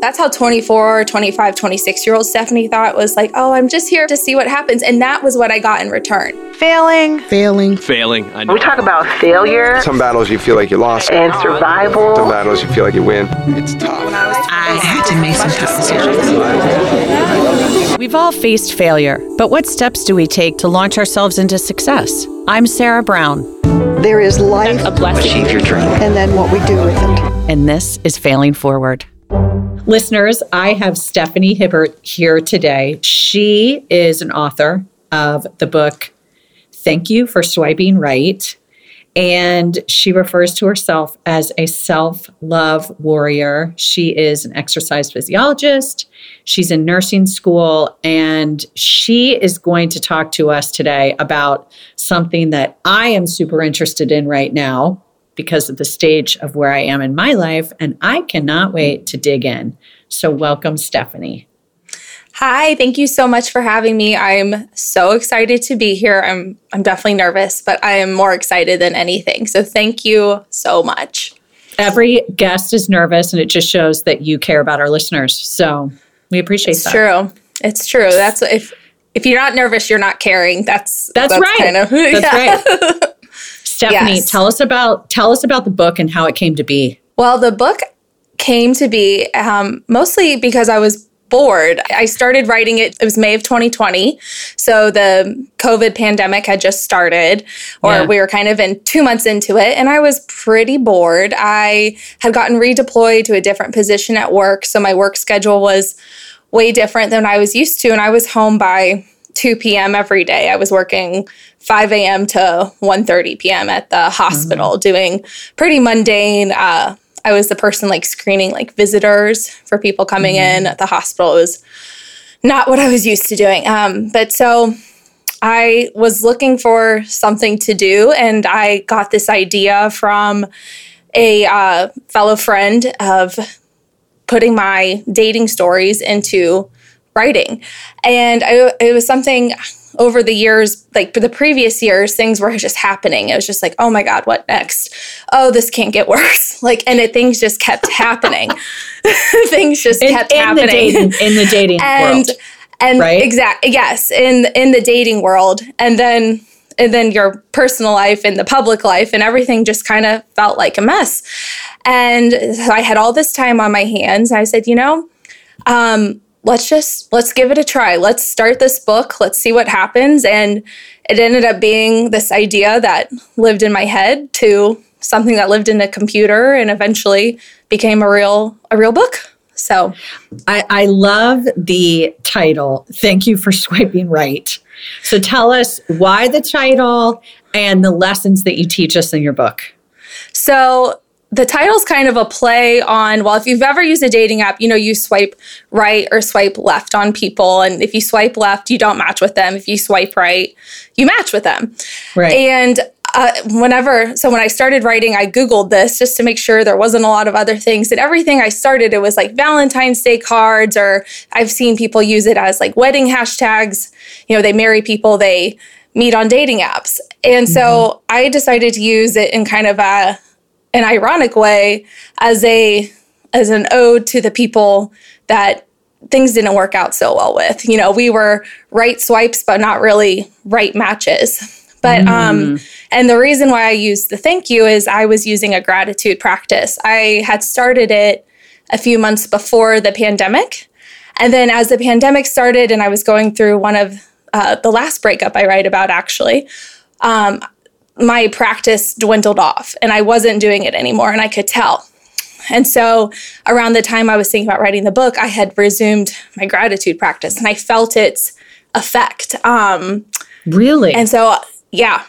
That's how 24, 25, 26 year old Stephanie thought was like, oh, I'm just here to see what happens. And that was what I got in return. Failing. Failing. Failing. I know. We talk about failure Some battles you feel like you lost. and survival. Some battles you feel like you win. It's tough. I had to make some tough decisions. We've all faced failure, but what steps do we take to launch ourselves into success? I'm Sarah Brown, There is life Achieve your dream. and then what we do with it. and this is Failing Forward. Listeners, I have Stephanie Hibbert here today. She is an author of the book Thank You for Swiping Right. And she refers to herself as a self love warrior. She is an exercise physiologist. She's in nursing school. And she is going to talk to us today about something that I am super interested in right now because of the stage of where I am in my life. And I cannot wait to dig in. So, welcome, Stephanie. Hi, thank you so much for having me. I'm so excited to be here. I'm I'm definitely nervous, but I am more excited than anything. So thank you so much. Every guest is nervous, and it just shows that you care about our listeners. So, we appreciate that. It's that. true. It's true. That's if if you're not nervous, you're not caring. That's That's, right. Kind of, That's yeah. right. Stephanie, Yes. tell us about tell us about the book and how it came to be. Well, the book came to be um, mostly because I was bored. I started writing it, it was May of 2020. So the COVID pandemic had just started, or Yeah. we were kind of in two months into it, and I was pretty bored. I had gotten redeployed to a different position at work. So my work schedule was way different than I was used to, and I was home by 2 p.m. every day. I was working 5 a.m. to 1:30 p.m. at the hospital, doing pretty mundane. Uh, I was the person like screening like visitors for people coming in at the hospital. It was not what I was used to doing. Um, but so I was looking for something to do, and I got this idea from a uh, fellow friend of putting my dating stories into writing. And I, it was something over the years, like for the previous years, things were just happening. It was just like, oh my God, what next? Oh, this can't get worse. Like, and it, things just kept happening. things just In, kept in the happening dating in the dating and world. and right? exactly, yes in in the dating world and then and then your personal life and the public life and everything just kind of felt like a mess and so i had all this time on my hands i said you know um, let's just let's give it a try let's start this book let's see what happens and it ended up being this idea that lived in my head to something that lived in a computer and eventually became a real a real book so I, I love the title. Thank you for swiping right. So tell us why the title and the lessons that you teach us in your book. So the title's kind of a play on, well, if you've ever used a dating app, you know, you swipe right or swipe left on people. And if you swipe left, you don't match with them. If you swipe right, you match with them. Right. And uh, whenever, so when I started writing, I Googled this just to make sure there wasn't a lot of other things. And everything I started, it was like Valentine's Day cards, or I've seen people use it as like wedding hashtags. You know, they marry people, they meet on dating apps. And so I decided to use it in kind of a, an ironic way as a as an ode to the people that things didn't work out so well with. You know, we were right swipes but not really right matches. But um and the reason why I used the thank you is I was using a gratitude practice. I had started it a few months before the pandemic. And then as the pandemic started and I was going through one of uh, the last breakup I write about actually, um, my practice dwindled off and I wasn't doing it anymore and I could tell. And so around the time I was thinking about writing the book, I had resumed my gratitude practice and I felt its effect. Um, Really? and so, yeah,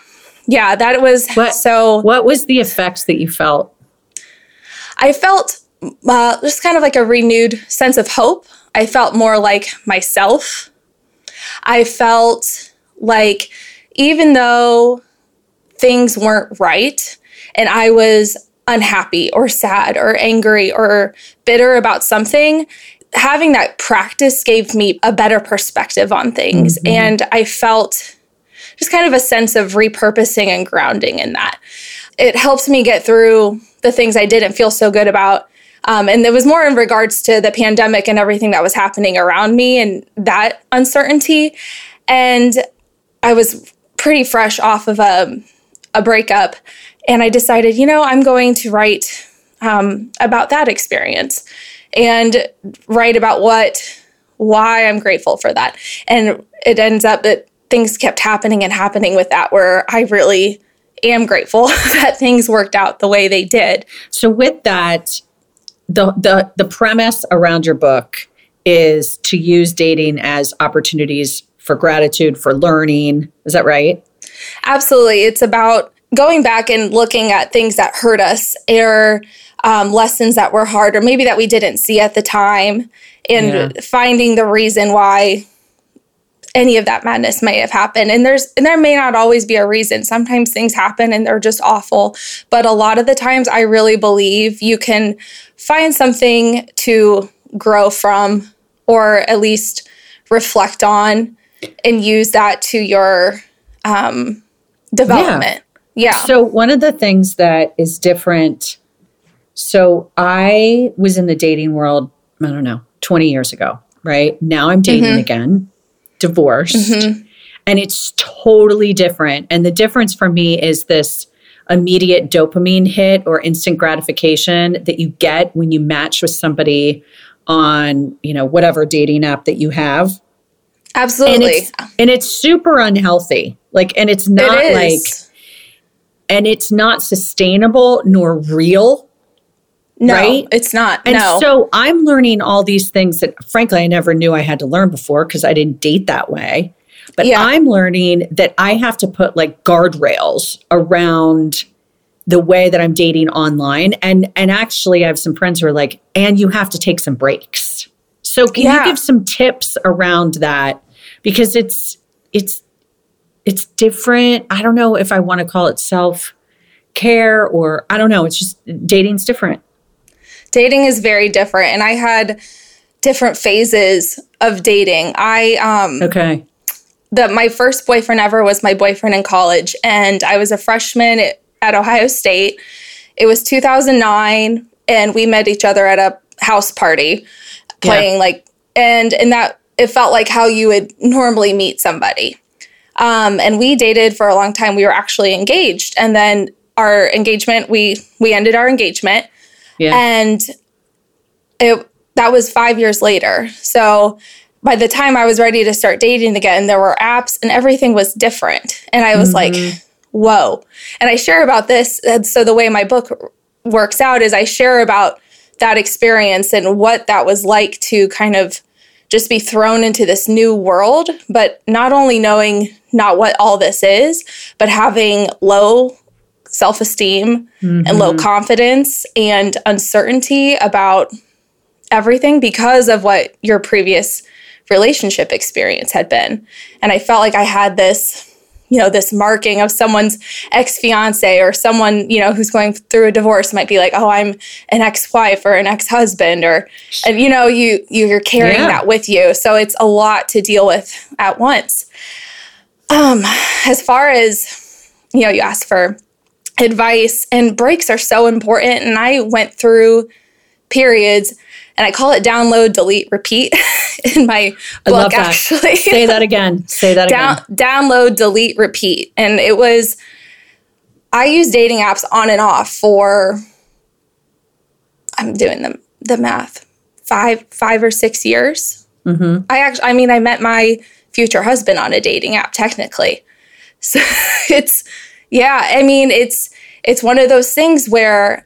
yeah, that was What- so. what was the effects that you felt? I felt uh, just kind of like a renewed sense of hope. I felt more like myself. I felt like even though things weren't right and I was unhappy or sad or angry or bitter about something, having that practice gave me a better perspective on things. And I felt just kind of a sense of repurposing and grounding in that. It helps me get through the things I didn't feel so good about Um, and it was more in regards to the pandemic and everything that was happening around me and that uncertainty. And I was pretty fresh off of a, a breakup. And I decided, you know, I'm going to write um, about that experience and write about what, why I'm grateful for that. And it ends up that things kept happening and happening with that where I really am grateful that things worked out the way they did. So with that, the the the premise around your book is to use dating as opportunities for gratitude, for learning. Is that right? Absolutely. It's about going back and looking at things that hurt us or um, lessons that were hard or maybe that we didn't see at the time and Yeah. finding the reason why any of that madness may have happened and there's and there may not always be a reason sometimes things happen and they're just awful but a lot of the times i really believe you can find something to grow from or at least reflect on and use that to your um, development yeah, So one of the things that is different. So I was in the dating world. I don't know, twenty years ago. Right now, I'm dating again, divorced, and it's totally different. And the difference for me is this immediate dopamine hit or instant gratification that you get when you match with somebody on you know whatever dating app that you have and absolutely it's and it's super unhealthy. Like and it's not is. like and it's not sustainable nor real. No right? it's not. And no. so i'm learning all these things that frankly i never knew i had to learn before because i didn't date that way. But Yeah. i'm learning that i have to put like guardrails around the way that i'm dating online. And and actually i have some friends who are like and you have to take some breaks so can Yeah. you give some tips around that? Because it's it's it's different. I don't know if i want to call it self care or i don't know it's just dating's different. Dating is very different and i had different phases of dating. I um okay. the my first boyfriend ever was my boyfriend in college and i was a freshman at, at ohio state. It was 2009 and we met each other at a house party playing like and and that it felt like how you would normally meet somebody. Um, and we dated for a long time. We were actually engaged and then our engagement we we ended our engagement. Yeah. And it that was five years later. So by the time i was ready to start dating again there were apps and everything was different. And i was like whoa. And i share about this and so the way my book works out is i share about that experience and what that was like to kind of just be thrown into this new world. But not only knowing not what all this is but having low self-esteem and low mm-hmm. confidence and uncertainty about everything because of what your previous relationship experience had been. And i felt like i had this you know this marking of someone's ex-fiance or someone you know who's going through a divorce might be like oh i'm an ex-wife or an ex-husband or and you know you you're carrying Yeah. that with you. So it's a lot to deal with at once. Um as far as you know you asked for advice and breaks are so important. And i went through periods and i call it download delete repeat in my book love that. actually Say that again. Say that down, again. download, delete, repeat. And it was, I use dating apps on and off for, I'm doing the, the math, five, five or six years. Mm-hmm. I actually, I mean, I met my future husband on a dating app technically. So it's, yeah, I mean, it's, it's one of those things where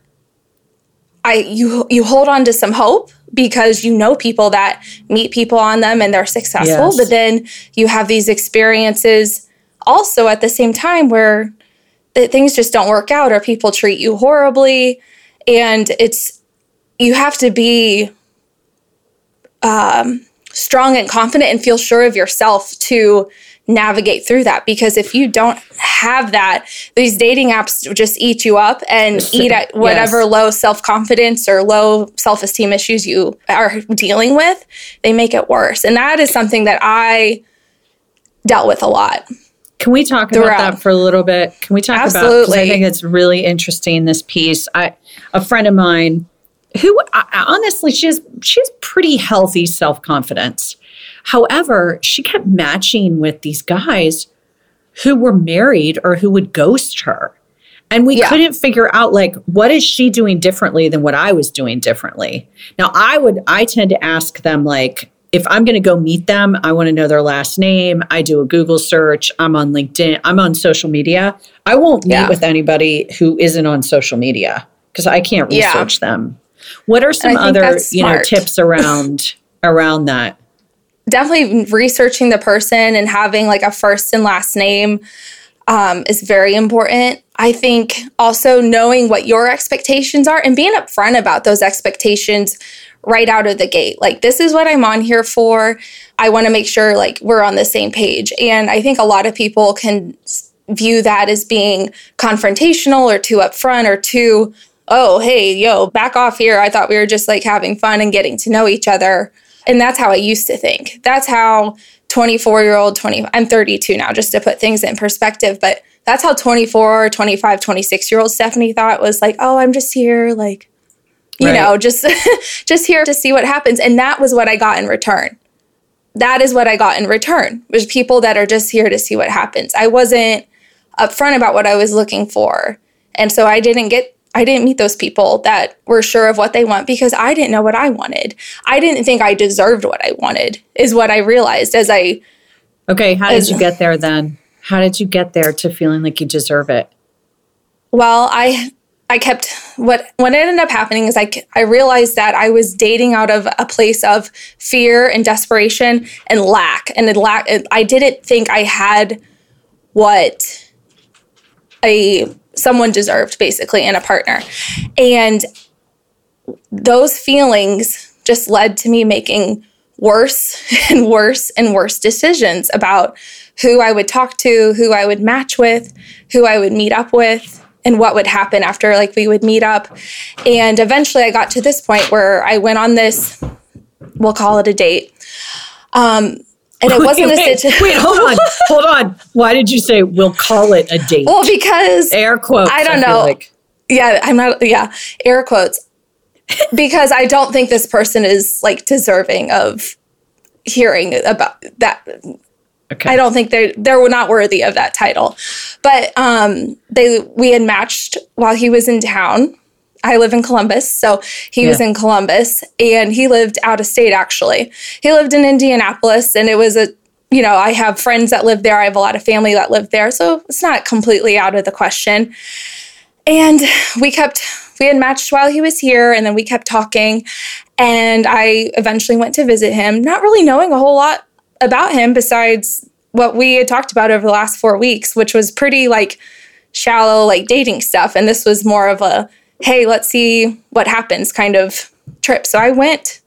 I, you, you hold on to some hope because you know people that meet people on them and they're successful, Yes. but then you have these experiences also at the same time where that things just don't work out or people treat you horribly and it's you have to be um, strong and confident and feel sure of yourself to navigate through that because if you don't have that these dating apps just eat you up and eat at whatever Yes. low self-confidence or low self-esteem issues you are dealing with they make it worse and that is something that i dealt with a lot Can we talk about that for a little bit? Can we talk about? Because I think it's really interesting. This piece. I a friend of mine who I- honestly she's she's pretty healthy self-confidence. However, she kept matching with these guys who were married or who would ghost her. And we Yeah. couldn't figure out like what is she doing differently than what I was doing differently. Now I would I tend to ask them like if I'm going to go meet them, I want to know their last name. I do a Google search. I'm on LinkedIn. I'm on social media. I won't meet Yeah. with anybody who isn't on social media because I can't Yeah. research them. What are some other you know tips around around that? Definitely researching the person and having like a first and last name um, is very important. I think also knowing what your expectations are and being upfront about those expectations right out of the gate. Like, this is what I'm on here for. I want to make sure like we're on the same page. And I think a lot of people can view that as being confrontational or too upfront or too, oh, hey, yo, back off here. I thought we were just like having fun and getting to know each other. And that's how I used to think. That's how 24 year old, 20, I'm 32 now, just to put things in perspective. But that's how 24, 25, 26 year old Stephanie thought was like, oh, I'm just here, like, you Right. know, just just here to see what happens. And that was what I got in return. That is what I got in return was people that are just here to see what happens. I wasn't upfront about what I was looking for. And so I didn't get I didn't meet those people that were sure of what they want because I didn't know what I wanted. I didn't think I deserved what I wanted, is what I realized as I Okay, how did As- you get there then? How did you get there to feeling like you deserve it? well, I I kept what what ended up happening is I I realized that I was dating out of a place of fear and desperation and lack and lack I didn't think I had what a someone deserved basically in a partner. And those feelings just led to me making worse and worse and worse decisions about who I would talk to, who I would match with, who I would meet up with, and what would happen after like we would meet up. And eventually I got to this point where I went on this we'll call it a date. Um and it wasn't a wait, situation. wait, hold on, hold on. Why did you say we'll call it a date? Well, because Air quotes. I don't feel know. like. yeah, I'm not, yeah, air quotes. because I don't think this person is like deserving of hearing about that. Okay. I don't think they're they're not worthy of that title. But um they we had matched while he was in town. I live in Columbus, so he was in Columbus and he lived out of state actually. He lived in Indianapolis and it was a you know, I have friends that live there. I have a lot of family that live there, so it's not completely out of the question. And we kept, we had matched while he was here, and then we kept talking. And I eventually went to visit him, not really knowing a whole lot about him besides what we had talked about over the last four weeks, which was pretty like shallow, like dating stuff. And this was more of a, hey, let's see what happens kind of trip. So I went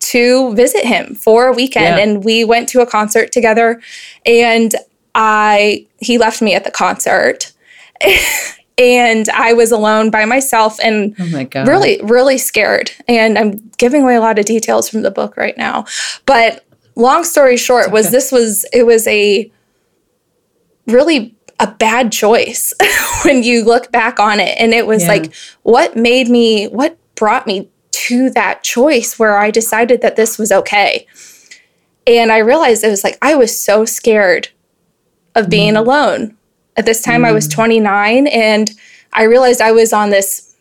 to visit him for a weekend Yeah. and we went to a concert together and I he left me at the concert and I was alone by myself and Oh really really scared and I'm giving away a lot of details from the book right now but long story short was this was it was a really a bad choice when you look back on it. And it was Yeah. like what made me what brought me to that choice where I decided that this was okay? And I realized it was like I was so scared of being mm. alone. At this time I was mm. 29 and I realized I was on this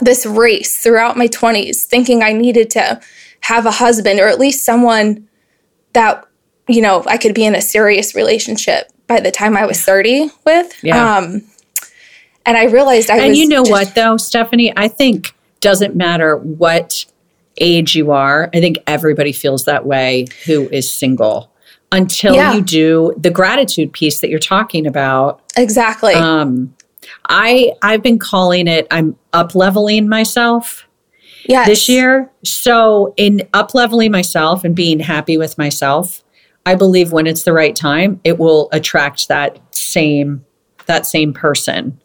this race throughout my 20s thinking I needed to have a husband or at least someone that you know I could be in a serious relationship by the time I was 30 with Yeah. um and I realized I and was you know just- what though, Stephanie? I think doesn't matter what age you are. I think everybody feels that way who is single until Yeah. you do the gratitude piece that you're talking about. exactly Um, I I've been calling it I'm up leveling myself yes. this year. So in up leveling myself and being happy with myself, I believe when it's the right time, it will attract that same that same person.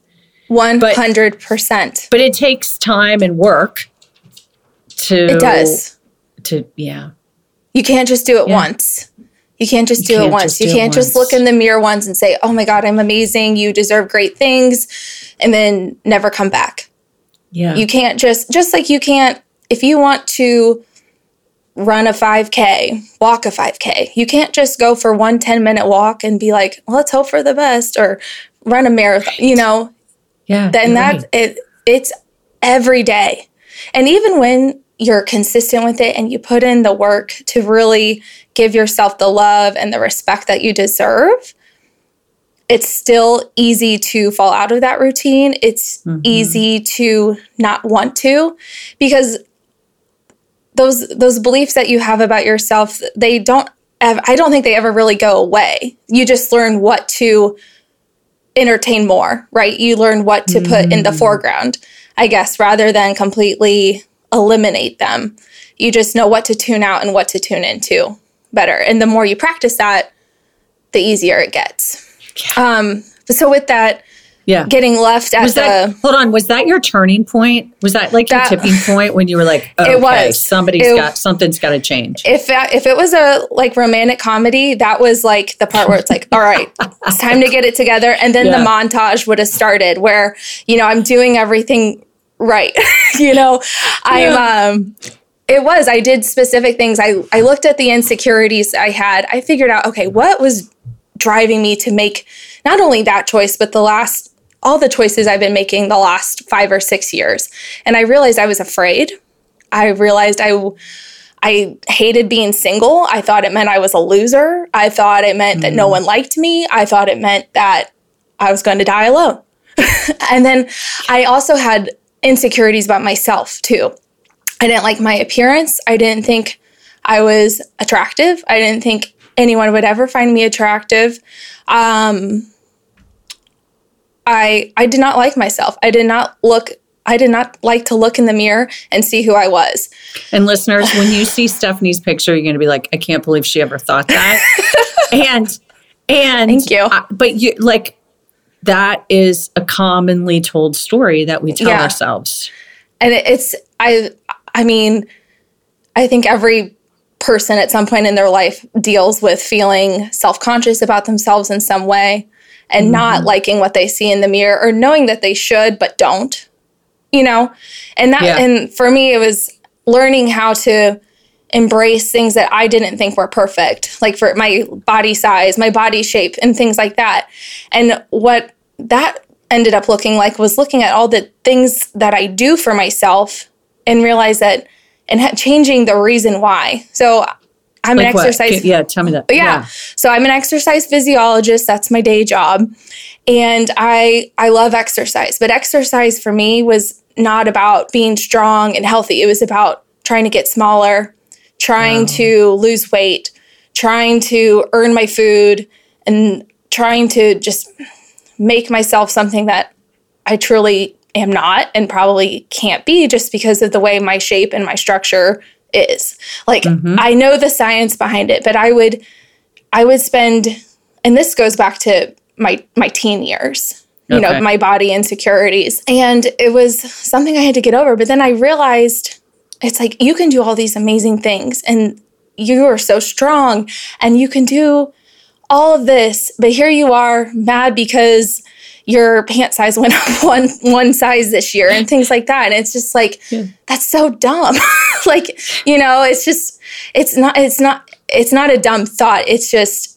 100% But it takes time and work to it does to yeah. You can't just do it Yeah. once. You can't just do can't it once. You can't just once. look in the mirror once and say, "Oh my god, I'm amazing. You deserve great things." And then never come back. Yeah. You can't just just like you can't if you want to run a 5K, walk a 5K, you can't just go for one 10 minute walk and be like, well, let's hope for the best or run a marathon, you know, Yeah. then that's right. it it's every day. And even when you're consistent with it and you put in the work to really give yourself the love and the respect that you deserve it's still easy to fall out of that routine. It's mm-hmm. easy to not want to because those those beliefs that you have about yourself they don't ev- i don't think they ever really go away you just learn what to entertain more, right? You learn what to put in the foreground, I guess, rather than completely eliminate them. You just know what to tune out and what to tune into better. And the more you practice that, the easier it gets. Um, so with that, yeah. getting left at was the that hold on was that your turning point was that like your tipping point when you were like okay, It was. somebody's It- got something's got to change if that, if it was a like romantic comedy, that was like the part where it's like, all right, it's time to get it together, and then Yeah. the montage would have started where you know I'm doing everything right. you know, I'm um. It was. I did specific things. I I looked at the insecurities I had. I figured out okay, what was driving me to make not only that choice, but the last all the choices I've been making the last five or six years. And I realized I was afraid. I realized I I hated being single. I thought it meant I was a loser. I thought it meant that no one liked me. I thought it meant that I was going to die alone. and then I also had insecurities about myself too. I didn't like my appearance. I didn't think I was attractive. I didn't think anyone would ever find me attractive. Um, I I did not like myself. I did not look. I did not like to look in the mirror and see who I was. and listeners when you see stephanie's picture you're going to be like i can't believe she ever thought that and and Thank you. uh, but you like that is a commonly told story that we tell Yeah. ourselves and it's i i mean i think every person at some point in their life deals with feeling self-conscious about themselves in some way and not mm-hmm. liking what they see in the mirror or knowing that they should but don't you know and that Yeah. and for me it was learning how to embrace things that I didn't think were perfect, like for my body size, my body shape, and things like that. And what that ended up looking like was looking at all the things that I do for myself and realize that and ha- changing the reason why. So I'm like an what? exercise yeah tell me that yeah. So I'm an exercise physiologist. That's my day job. And I I love exercise, but exercise for me was not about being strong and healthy. It was about trying to get smaller, trying to lose weight, trying to earn my food and trying to just make myself something that I truly am not and probably can't be just because of the way my shape and my structure is. Like mm-hmm. I know the science behind it, but I would I would spend and this goes back to my my teen years. You know, my body insecurities. And it was something I had to get over, but then I realized it's like you can do all these amazing things and you are so strong and you can do all of this, but here you are mad because your pant size went up one one size this year and things like that. And it's just like that's so dumb. like, you know, it's just it's not it's not it's not a dumb thought. It's just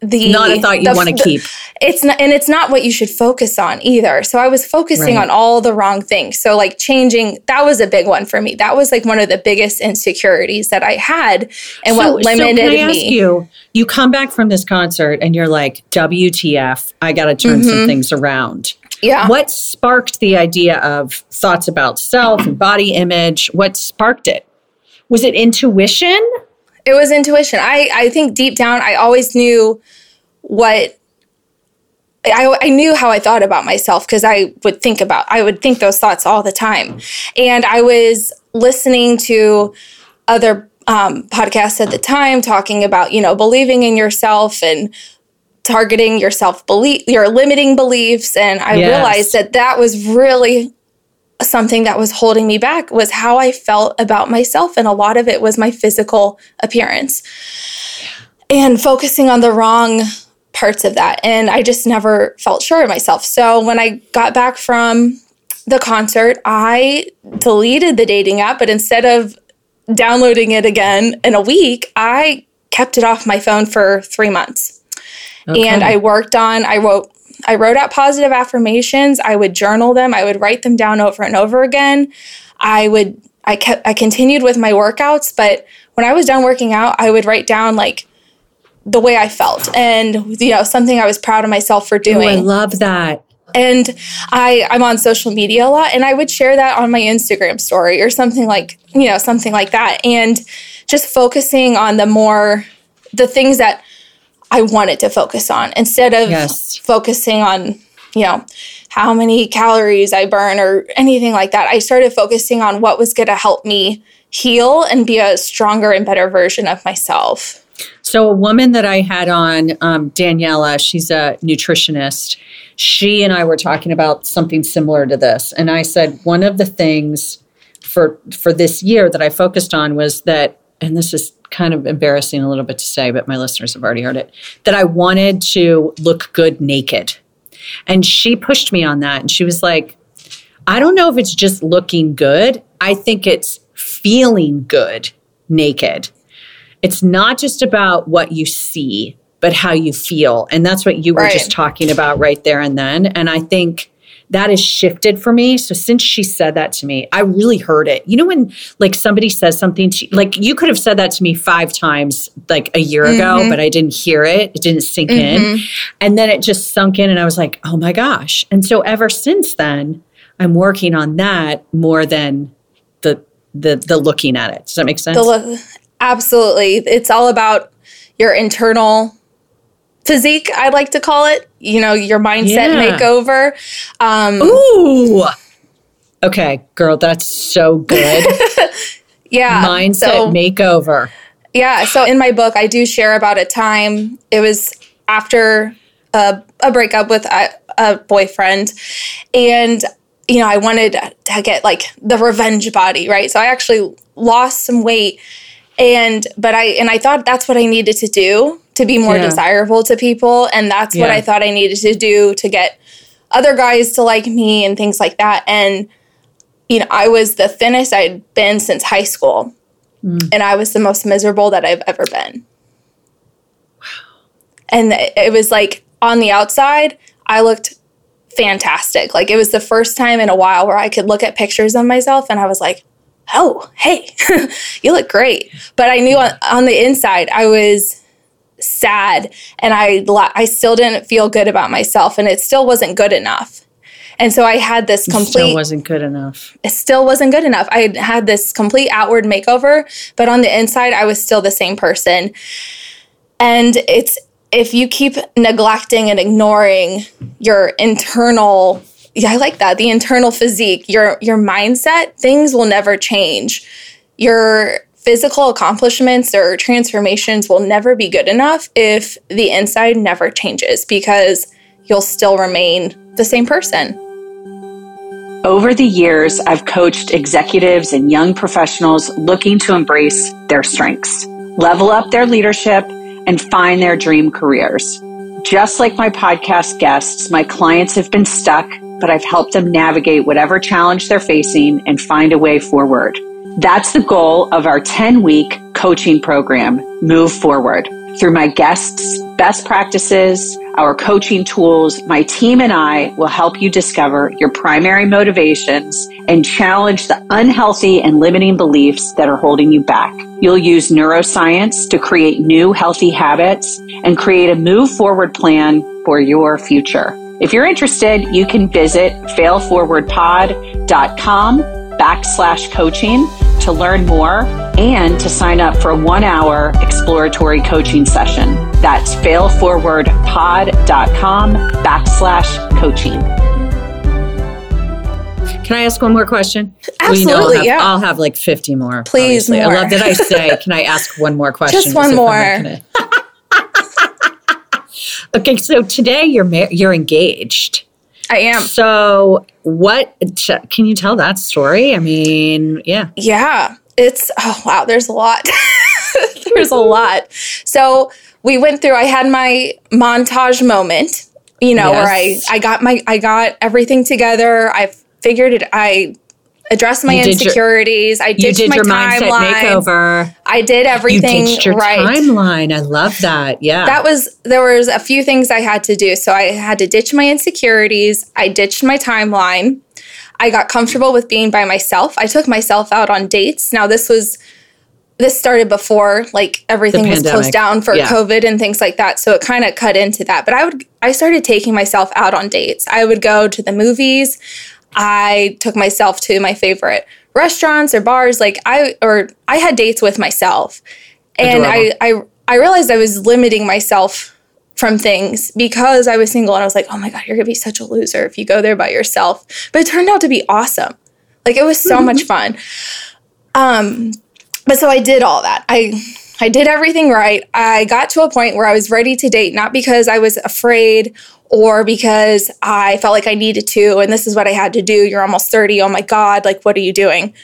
the not a thought you want to keep. It's not and it's not what you should focus on either. So i was focusing Right. on all the wrong things. So like changing that was a big one for me. That was like one of the biggest insecurities that i had and what limited can I ask me. you you come back from this concert and you're like wtf i got to turn Mm-hmm. some things around. Yeah. What sparked the idea of thoughts about self and body image? What sparked it? Was it intuition it was intuition. I i think deep down i always knew what I, I knew how I thought about myself because I would think about I would think those thoughts all the time, and I was listening to other um, podcasts at the time talking about you know believing in yourself and targeting your self belief your limiting beliefs, and I Yes. realized that that was really something that was holding me back was how I felt about myself, and a lot of it was my physical appearance, and focusing on the wrong parts of that. And I just never felt sure of myself. So when I got back from the concert, I deleted the dating app, but instead of downloading it again in a week, I kept it off my phone for three months. And I worked on, I wrote, I wrote out positive affirmations. I would journal them. I would write them down over and over again. I would, I kept, I continued with my workouts, but when I was done working out, I would write down like the way I felt and, you know, something I was proud of myself for Oh, doing I love that. and I I'm on social media a lot and I would share that on my Instagram story or something like you know something like that and just focusing on the more the things that I wanted to focus on instead of Yes. focusing on you know how many calories I burn or anything like that I started focusing on what was going to help me heal and be a stronger and better version of myself So, a woman that I had on, um, Daniela, she's a nutritionist. She and I were talking about something similar to this, and I said one of the things for for this year that I focused on was that, and this is kind of embarrassing a little bit to say, but my listeners have already heard it, that I wanted to look good naked, and she pushed me on that, and she was like, I don't know if it's just looking good. I think it's feeling good naked it's not just about what you see, but how you feel. And that's what you were Right. just talking about right there and then. And I think that has shifted for me. So since she said that to me, I really heard it. You know, when like somebody says something to like you could have said that to me five times like a year ago, mm-hmm. but I didn't hear it. It didn't sink in. Mm-hmm. And then it just sunk in and I was like, oh my gosh. And so ever since then, I'm working on that more than the the the looking at it. Does that make sense? The look, absolutely. It's all about your internal physique, I'd like to call it. You know, your mindset Yeah. makeover. Um, Ooh. Okay, girl, that's so good. yeah. Mindset So, makeover. yeah. So in my book, I do share about a time. It was after a, a breakup with a, a boyfriend. And, you know, I wanted to get like the revenge body, right? So I actually lost some weight. And, but I, and I thought that's what I needed to do to be more Yeah. desirable to people. And that's what I thought I needed to do to get other guys to like me and things like that. And, you know, I was the thinnest I'd been since high school. Mm. And I was the most miserable that I've ever been. Wow. And it it was like on the outside, I looked fantastic. Like it was the first time in a while where I could look at pictures of myself and I was like, oh, hey, you look great. But I knew on, on the inside, I was sad and I, I still didn't feel good about myself and it still wasn't good enough. And so I had this complete Still wasn't good enough. it still wasn't good enough. I had had this complete outward makeover, but on the inside, I was still the same person. And it's if you keep neglecting and ignoring your internal, yeah, I like that, the internal physique, your your mindset, things will never change. Your physical accomplishments or transformations will never be good enough if the inside never changes because you'll still remain the same person. Over the years, I've coached executives and young professionals looking to embrace their strengths, level up their leadership, and find their dream careers. Just like my podcast guests, my clients have been stuck, but I've helped them navigate whatever challenge they're facing and find a way forward. That's the goal of our 10 week coaching program, Move Forward. Through my guests' best practices, our coaching tools, my team and I will help you discover your primary motivations and challenge the unhealthy and limiting beliefs that are holding you back. You'll use neuroscience to create new healthy habits and create a move forward plan for your future. If you're interested, you can visit failforwardpod.com backslash coaching to learn more and to sign up for a one hour exploratory coaching session. That's failforwardpod.com backslash coaching. Can I ask one more question? Well, you know, I'll Absolutely, have, yeah. I'll have like 50 more. Please, more. I love that I say, can I ask one more question? Just one as if I'm more. gonna- okay, so today you're mar- you're engaged. I am. So what can you tell that story? I mean, yeah. Yeah, it's oh wow, there's a lot. there's a lot. So we went through I had my montage moment, you know, where I I got my I got everything together. I've figured it. I addressed my You did your- insecurities. I You ditched did my timeline. makeover. I did everything ditched your right. timeline. I love that. Yeah. That was there was a few things I had to do. So I had to ditch my insecurities. I ditched my timeline. I got comfortable with being by myself. I took myself out on dates. Now this was this started before like everything was closed down for Yeah. COVID and things like that. So it kind of cut into that. But I would I started taking myself out on dates. I would go to the movies. I took myself to my favorite restaurants or bars. Like I or I had dates with myself. And I, I I realized I was limiting myself from things because I was single and I was like, oh my God, you're gonna be such a loser if you go there by yourself. But it turned out to be awesome. Like it was so much fun. Um, but so I did all that. I I did everything right. I got to a point where I was ready to date, not because I was afraid or because I felt like I needed to, and this is what I had to do. You're almost 30. Oh my God, like what are you doing?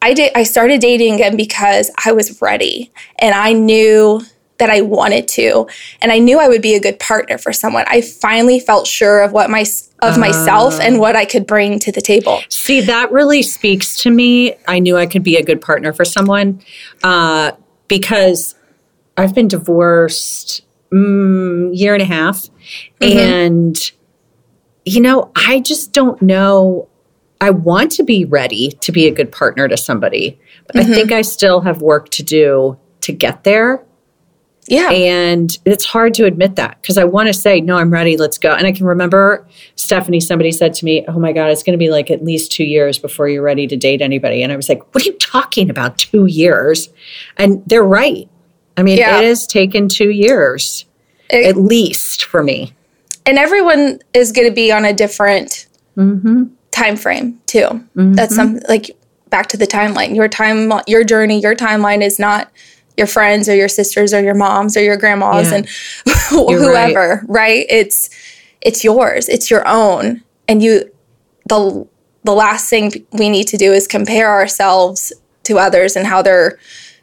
I did I started dating again because I was ready and I knew that I wanted to and I knew I would be a good partner for someone. I finally felt sure of what my of myself and what I could bring to the table. See, that really speaks to me. I knew I could be a good partner for someone uh, because I've been divorced mm, year and a half, and you know, I just don't know. I want to be ready to be a good partner to somebody, but I think I still have work to do to get there. Yeah. And it's hard to admit that because I want to say, no, I'm ready, let's go. And I can remember, Stephanie, somebody said to me, oh my God, it's going to be like at least two years before you're ready to date anybody. And I was like, what are you talking about? Two years? And they're right. I mean, Yeah. it has taken two years It- at least for me. and everyone is going to be on a different mm-hmm. time frame too mm-hmm. that's some like back to the timeline your time your journey your timeline is not your friends or your sisters or your moms or your grandmas Yeah. and whoever right. it's it's yours. It's your own. And you the the last thing we need to do is compare ourselves to others and how they're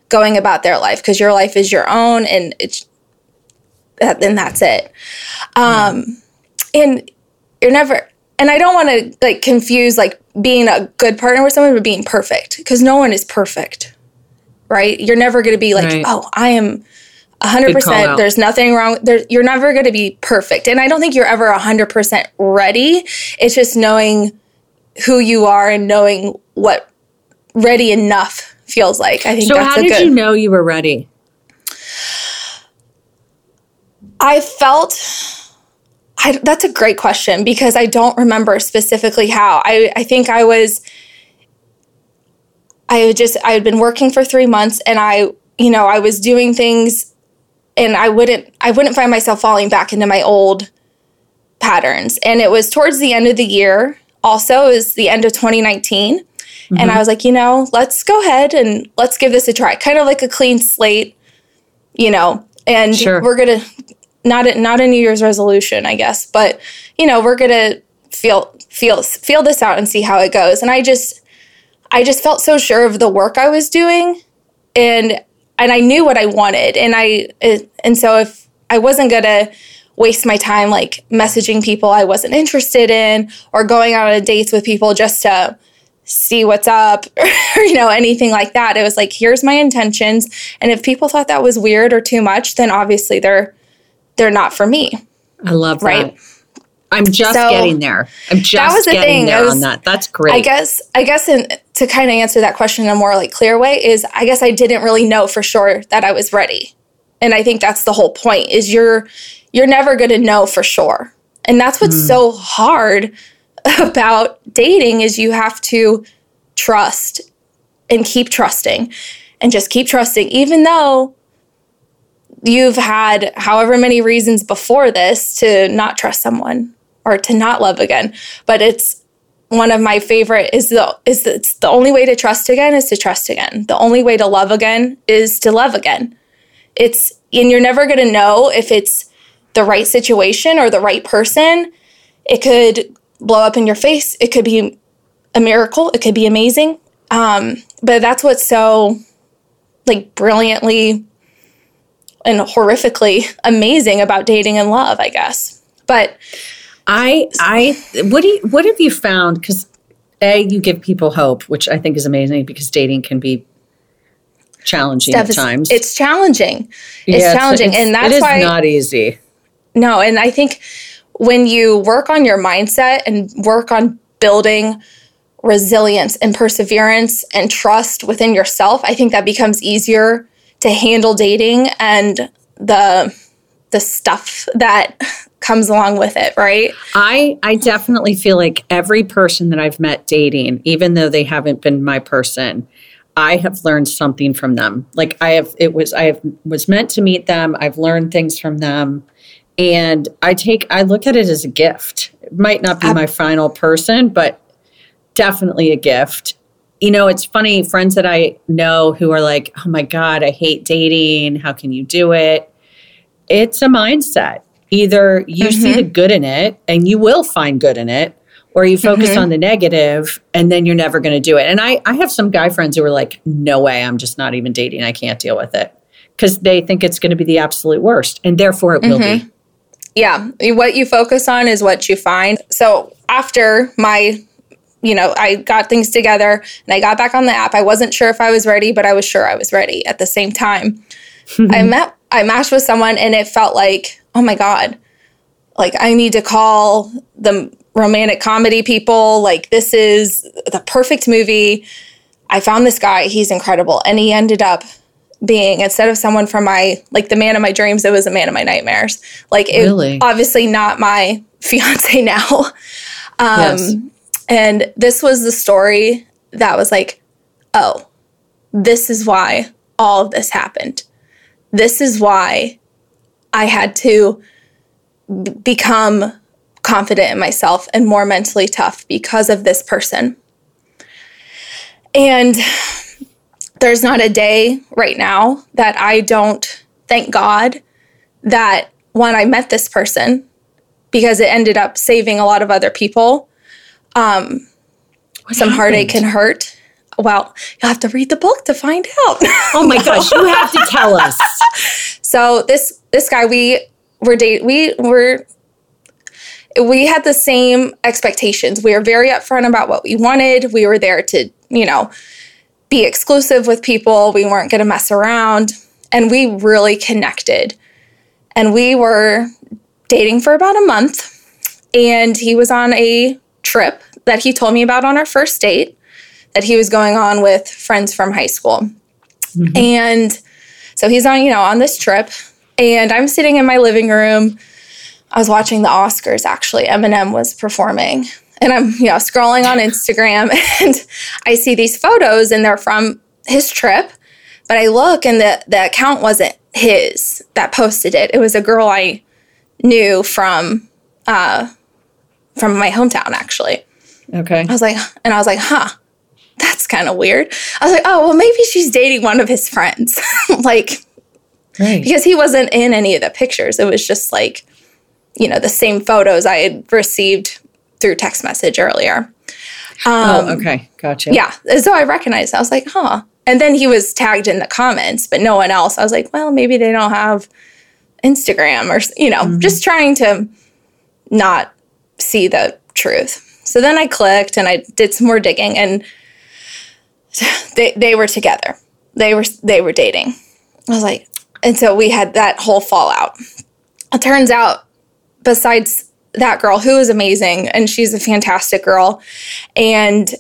going about their life because your life is your own and it's that then that's it. Um and you're never and i don't want to like confuse like being a good partner with someone with being perfect because no one is perfect right you're never going to be like Right. oh i am Good 100% there's nothing wrong there you're never going to be perfect and i don't think you're ever 100% ready it's just knowing who you are and knowing what ready enough feels like i think So, that's how did good you know you were ready? I felt I, that's a great question because I don't remember specifically how. I, I think I was I had just I had been working for three months and I you know I was doing things and I wouldn't I wouldn't find myself falling back into my old patterns. And it was towards the end of the year. Also, it was the end of 2019. And mm-hmm. I was like, you know, let's go ahead and let's give this a try. Kind of like a clean slate, you know. And Sure. we're gonna not a, not a New Year's resolution, I guess, but you know, we're gonna feel feel feel this out and see how it goes. And I just I just felt so sure of the work I was doing, and and I knew what I wanted, and I and so if I wasn't gonna waste my time like messaging people I wasn't interested in or going out on dates with people just to see what's up or you know anything like that it was like here's my intentions and if people thought that was weird or too much then obviously they're they're not for me I love Right. that. I'm just So, getting there. I'm just was the getting thing. there was- on that. That's great. I guess I guess in, to kind of answer that question in a more like clear way is I guess I didn't really know for sure that I was ready. And I think that's the whole point is you're you're never going to know for sure. And that's what's hmm. so hard about dating is you have to trust and keep trusting and just keep trusting even though you've had however many reasons before this to not trust someone or to not love again. But it's one of my favorite is the is the, it's the only way to trust again is to trust again. The only way to love again is to love again. It's and you're never going to know if it's the right situation or the right person. It could blow up in your face. It could be a miracle. It could be amazing. Um, but that's what's so like brilliantly and horrifically amazing about dating and love, I guess. But I I what do you, what have you found cuz a you give people hope, which I think is amazing because dating can be challenging Steph, at it's- times. It's challenging. It's Yeah, challenging. it's- and that's why. it is why not easy. No, and I think when you work on your mindset and work on building resilience and perseverance and trust within yourself, I think that becomes easier to handle dating and the the stuff that comes along with it, right? I I definitely feel like every person that I've met dating, even though they haven't been my person, I have learned something from them. Like I have it was I have was meant to meet them. I've learned things from them. And I take I look at it as a gift. It might not be my final person, but definitely a gift. You know, it's funny, friends that I know who are like, oh my God, I hate dating. How can you do it? It's a mindset. Either you see the mm-hmm. good in it and you will find good in it, or you focus mm-hmm. on the negative and then you're never going to do it. And I, I have some guy friends who are like, no way, I'm just not even dating. I can't deal with it because they think it's going to be the absolute worst. And therefore it will be. Mm-hmm. Yeah, what you focus on is what you find. So after my you know, I got things together and I got back on the app. I wasn't sure if I was ready, but I was sure I was ready at the same time. I met I matched with someone and it felt like, oh my God, like I need to call the romantic comedy people. Like this is the perfect movie. I found this guy, he's incredible. And he ended up being instead of someone from my like the man of my dreams, it was a man of my nightmares. Like it Really? obviously not my fiance now. Um Yes. and this was the story that was like, oh, this is why all of this happened. This is why I had to b- become confident in myself and more mentally tough because of this person. And there's not a day right now that I don't thank God that when I met this person, because it ended up saving a lot of other people um, some heartache and hurt. Well, you'll have to read the book to find out. Oh my gosh, you have to tell us. so this this guy we were date we were we had the same expectations. We were very upfront about what we wanted. We were there to, you know, be exclusive with people. We weren't going to mess around. And we really connected. And we were dating for about a month. And he was on a trip that he told me about on our first date that he was going on with friends from high school. And so he's on, you know, on this trip. And I'm sitting in my living room. I was watching the Oscars actually. Eminem was performing. And I'm, you know, scrolling on Instagram and I see these photos and they're from his trip. But I look and the, the account wasn't his that posted it. It was a girl I knew from uh from my hometown actually. Okay. I was like, and I was like, huh, that's kind of weird. I was like, oh, well, maybe she's dating one of his friends. like, Right. because he wasn't in any of the pictures. It was just like, you know, the same photos I had received through text message earlier. oh, um, okay. Gotcha. Yeah. So I recognized, I was like, huh. And then he was tagged in the comments, but no one else. I was like, well, maybe they don't have Instagram or, you know, mm-hmm. just trying to not see the truth. So then I clicked and I did some more digging and they, they were together. They were they were dating. I was like, and so we had that whole fallout. It turns out, besides that girl who is amazing and she's a fantastic girl, and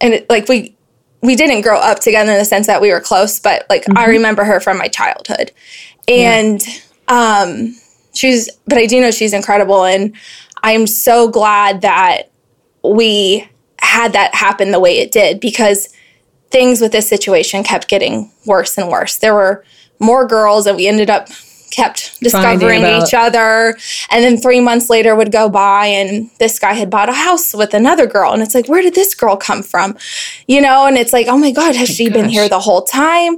and it, like we we didn't grow up together in the sense that we were close, but like I remember her from my childhood, and um, she's but I do know she's incredible, and I'm so glad that we had that happen the way it did because things with this situation kept getting worse and worse. There were more girls, and we ended up kept discovering each other. And then three months later would go by, and this guy had bought a house with another girl, and it's like, where did this girl come from? You know, and it's like, oh my god, has she been here the whole time?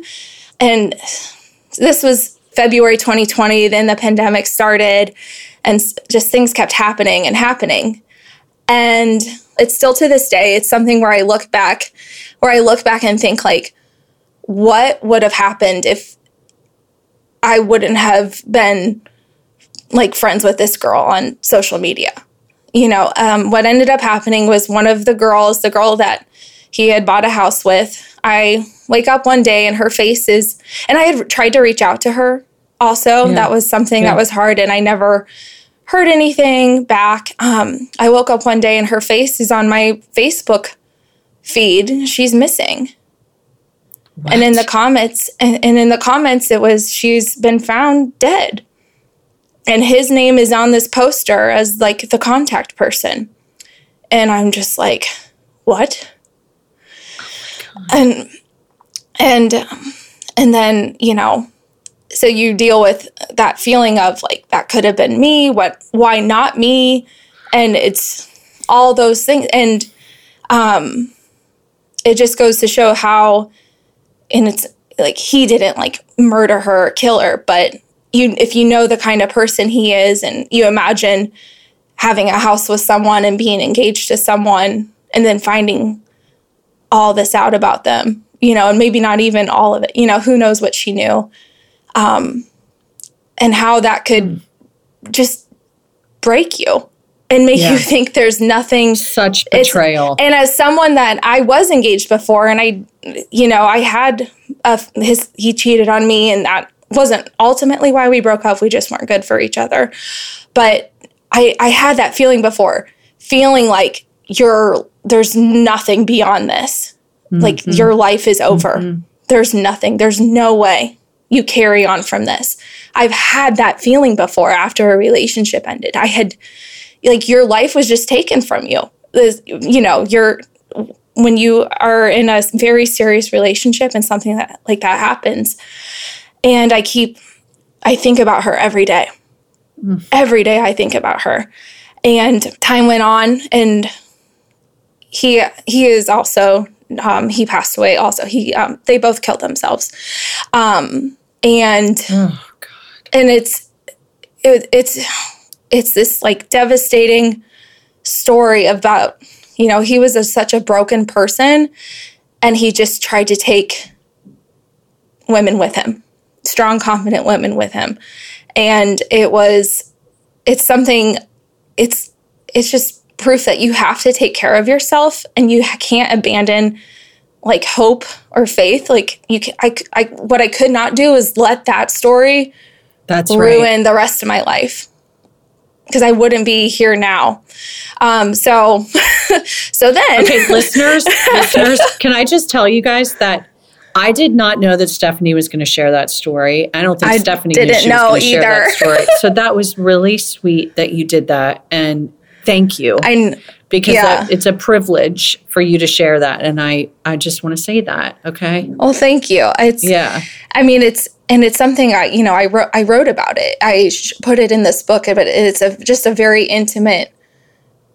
And this was February 2020. Then the pandemic started, and just things kept happening and happening. And it's still to this day, it's something where I look back, where I look back and think like, what would have happened if I wouldn't have been like friends with this girl on social media? you know, um, what ended up happening was one of the girls, the girl that he had bought a house with, I wake up one day and her face is, and I had tried to reach out to her also. Yeah. That was something Yeah. that was hard, and I never heard anything back. Um, I woke up one day and her face is on my Facebook feed. She's missing. And in the comments, and, and in the comments, it was she's been found dead. And his name is on this poster as like the contact person. And I'm just like, what? and and um, and then you know so you deal with that feeling of like that could have been me what why not me and it's all those things and um it just goes to show how and it's like he didn't like murder her or kill her but you if you know the kind of person he is and you imagine having a house with someone and being engaged to someone and then finding all this out about them you know and maybe not even all of it you know who knows what she knew um and how that could just break you and make Yeah. you think there's nothing Such betrayal. and as someone that I was engaged before, and I, you know, I had a, his he cheated on me, and that wasn't ultimately why we broke up. We just weren't good for each other. But I I had that feeling before, feeling like you're there's nothing beyond this. Like mm-hmm. your life is over. Mm-hmm. There's nothing. There's no way you carry on from this. I've had that feeling before after a relationship ended. I had like your life was just taken from you. This- you know, you're when you are in a very serious relationship and something that like that happens. And I keep I think about her every day. Every day I think about her. And time went on and he he is also um, he passed away also. He um, they both killed themselves. Um, and oh, God. and it's it, it's it's this like devastating story about you know he was a, such a broken person and he just tried to take women with him strong confident women with him. And it was it's something it's it's just proof that you have to take care of yourself and you can't abandon like hope or faith. Like you can, I, I what i could not do is let that story That's right. ruin the rest of my life because I wouldn't be here now. Um, so, so then, Okay, listeners, listeners, can I just tell you guys that I did not know that Stephanie was going to share that story. I don't think I Stephanie didn't know share that either. story. So that was really sweet that you did that, and thank you I because yeah. that- it's a privilege for you to share that, and I I just want to say that. Okay, well, thank you. It's yeah, I mean, it's and it's something I you know I wrote I wrote about it. I sh- put it in this book, but it's a just a very intimate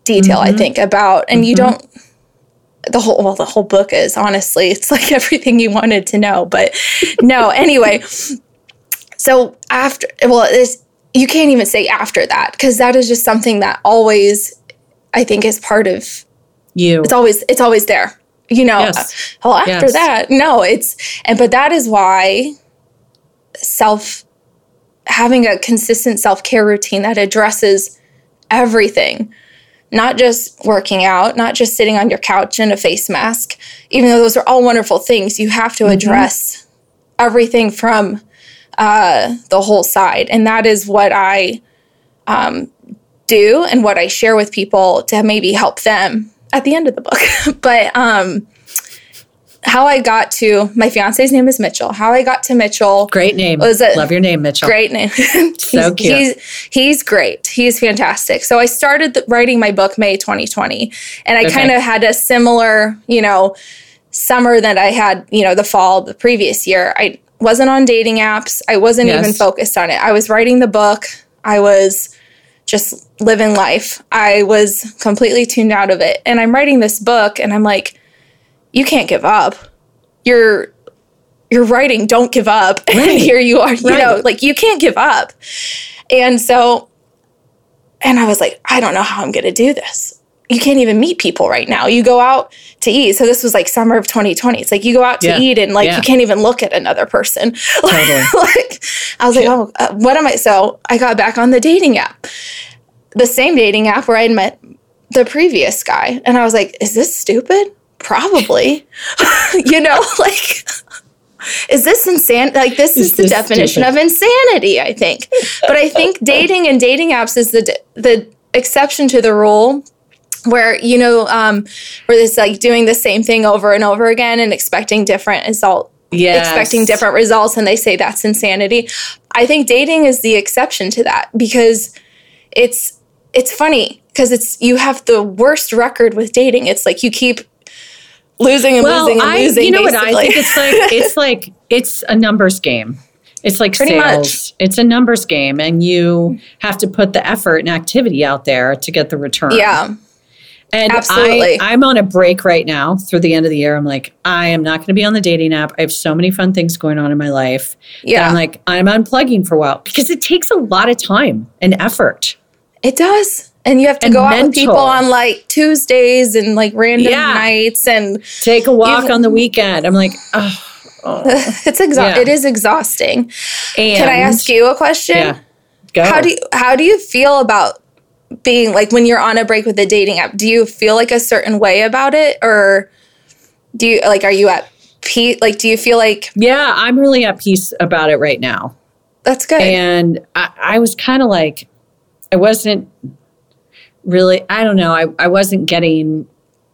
detail I mm-hmm. think about, and you mm-hmm. don't. The whole well, the whole book is honestly, it's like everything you wanted to know. But no, anyway. So after, well, it's you can't even say after that because that is just something that always, I think, is part of you. it's always it's always there you know Yes. well after Yes. that no it's and but that is why self having a consistent self-care routine that addresses everything. Not just working out not just sitting on your couch in a face mask. Even though those are all wonderful things you have to address everything from uh, the whole side. And that is what i um, do and what I share with people to maybe help them at the end of the book. but um, how I got to my fiance's name is Mitchell. How I got to Mitchell, Great name. Was it- Love your name, Mitchell. great name. So he's, cute. He's, he's great. He's fantastic. So I started writing my book May 2020, and I Okay. kind of had a similar, you know, summer that I had, you know, the fall the previous year. I wasn't on dating apps. I wasn't Yes. even focused on it. I was writing the book. I was just living life. I was completely tuned out of it. And I'm writing this book and I'm like, you can't give up. You're you're writing, don't give up. And here you are, you Right. know, like you can't give up. And so and I was like, I don't know how I'm gonna do this. You can't even meet people right now. You go out to eat. So this was like summer of 2020. It's like you go out to Yeah. eat and like Yeah. you can't even look at another person. Totally. like I was like, oh, uh, what am I? So I got back on the dating app. the same dating app where I'd met the previous guy. And I was like, is this stupid? Probably. you know, like, is this insane? Like, this is, Is the this definition stupid? of insanity, I think. But I think dating and dating apps is the, the exception to the rule where you know um where it's like doing the same thing over and over again and expecting different result Yes. expecting different results and they say that's insanity i think dating is the exception to that because it's it's funny because it's you have the worst record with dating it's like you keep losing and well, losing and I, losing you know what I basically. think it's like? It's like it's a numbers game. It's like Pretty sales. It's a numbers game, and you have to put the effort and activity out there to get the return. yeah and absolutely. I, I'm on a break right now through the end of the year. I'm like, I am not going to be on the dating app. I have so many fun things going on in my life. Yeah. I'm like, I'm unplugging for a while because it takes a lot of time and effort. it does and you have to go out with people on like tuesdays and like random Yeah. nights and Take a walk on the weekend. I'm like, oh. it's exa- Yeah. it is exhausting And can i ask you a question Yeah. Go. How do you how do you feel about being like when you're on a break with a dating app? Do you feel like a certain way about it or do you like are you at peace like do you feel like yeah, I'm really at peace about it right now. that's good? And I, I was kind of like, I wasn't really, I don't know, I, I wasn't getting,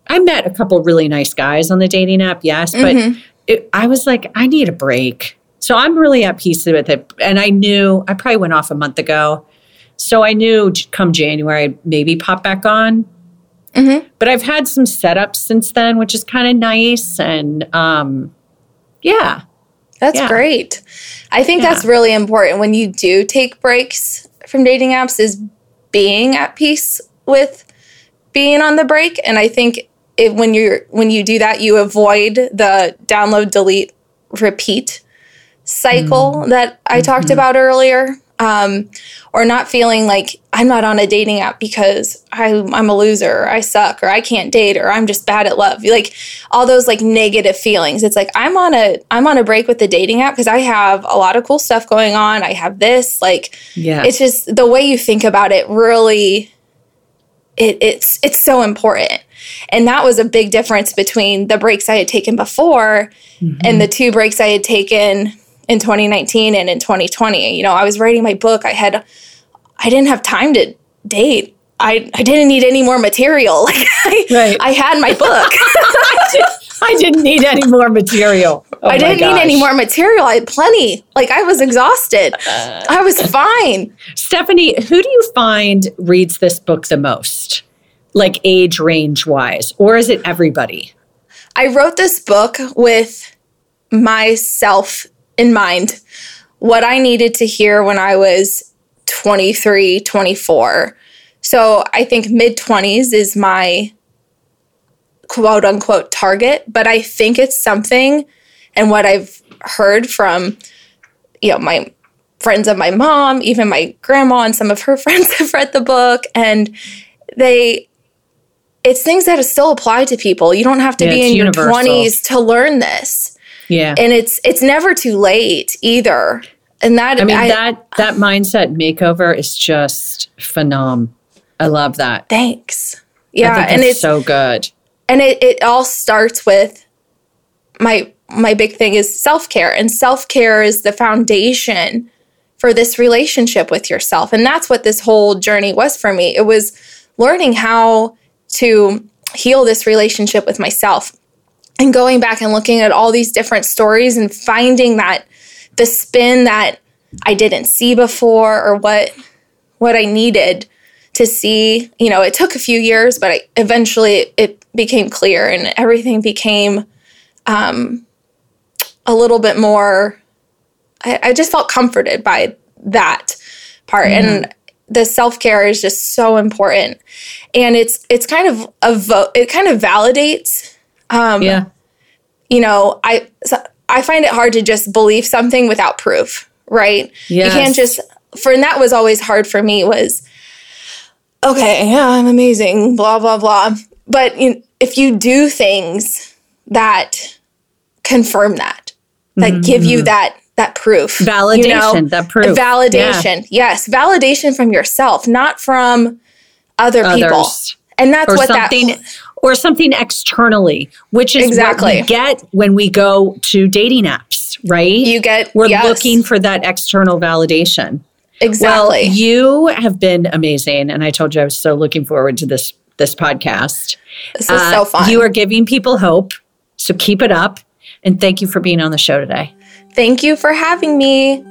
I met a couple really nice guys on the dating app, yes, but it, I was like, I need a break. So I'm really at peace with it. And I knew, I probably went off a month ago. So I knew come January, I'd maybe pop back on. But I've had some setups since then, which is kind of nice. And um, yeah, That's Yeah. great. I think that's really important when you do take breaks from dating apps is being at peace with being on the break and I think it, when you're when you do that you avoid the download delete repeat cycle that I talked about earlier um, or not feeling like I'm not on a dating app because I, I'm a loser or I suck or I can't date or I'm just bad at love. Like all those like negative feelings. It's like I'm on a I'm on a break with the dating app because I have a lot of cool stuff going on. I have this like yeah. it's just the way you think about it really it, it's it's so important. And that was a big difference between the breaks i had taken before mm-hmm. and the two breaks i had taken in 2019 and in 2020 you know i was writing my book. I had i didn't have time to date. I, I didn't need any more material. Like I, Right. I had my book I didn't need any more material. Oh i didn't need any more material i had plenty like i was exhausted uh. i was fine Stephanie, who do you find reads this book the most? Like age range wise, or is it everybody? I wrote this book with myself in mind. What I needed to hear when I was 23, 24. So I think mid 20s is my quote unquote target, but I think it's something and what I've heard from you know my friends of my mom, even my grandma and some of her friends have read the book and they it's things that still apply to people. You don't have to Yeah, be in universal. your 20s to learn this. Yeah. And it's it's never too late either. And that I mean that that mindset makeover is just phenom. I love that. thanks. I Yeah, and it's it's so good. And it, it all starts with my my big thing is self-care. And self-care is the foundation for this relationship with yourself. And that's what this whole journey was for me. It was learning how to heal this relationship with myself and going back and looking at all these different stories and finding that the spin that I didn't see before or what what I needed to see. You know, it took a few years, but I, eventually it became clear and everything became um, a little bit more. I, I just felt comforted by that part, and the self care is just so important. And it's it's kind of a vote. It kind of validates yeah. you know, I so I find it hard to just believe something without proof, right? You can't just for and that was always hard for me was okay, yeah, I'm amazing, blah blah blah. But you, if you do things that confirm that, that give you that that proof, Mm-hmm. Validation, that proof. validation, yes, validation from yourself, not from other people. And that's or what something that or something externally, which is Exactly. what we get when we go to dating apps, right? you get. We're yes, looking for that external validation. Exactly. Well, you have been amazing, and I told you I was so looking forward to this this podcast. this is so Uh, fun. You are giving people hope, so keep it up, and thank you for being on the show today. Thank you for having me.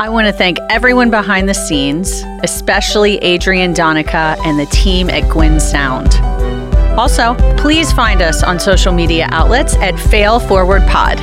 I want to thank everyone behind the scenes, especially Adrian Donica and the team at Gwyn Sound. Also, please find us on social media outlets at Fail Forward Pod.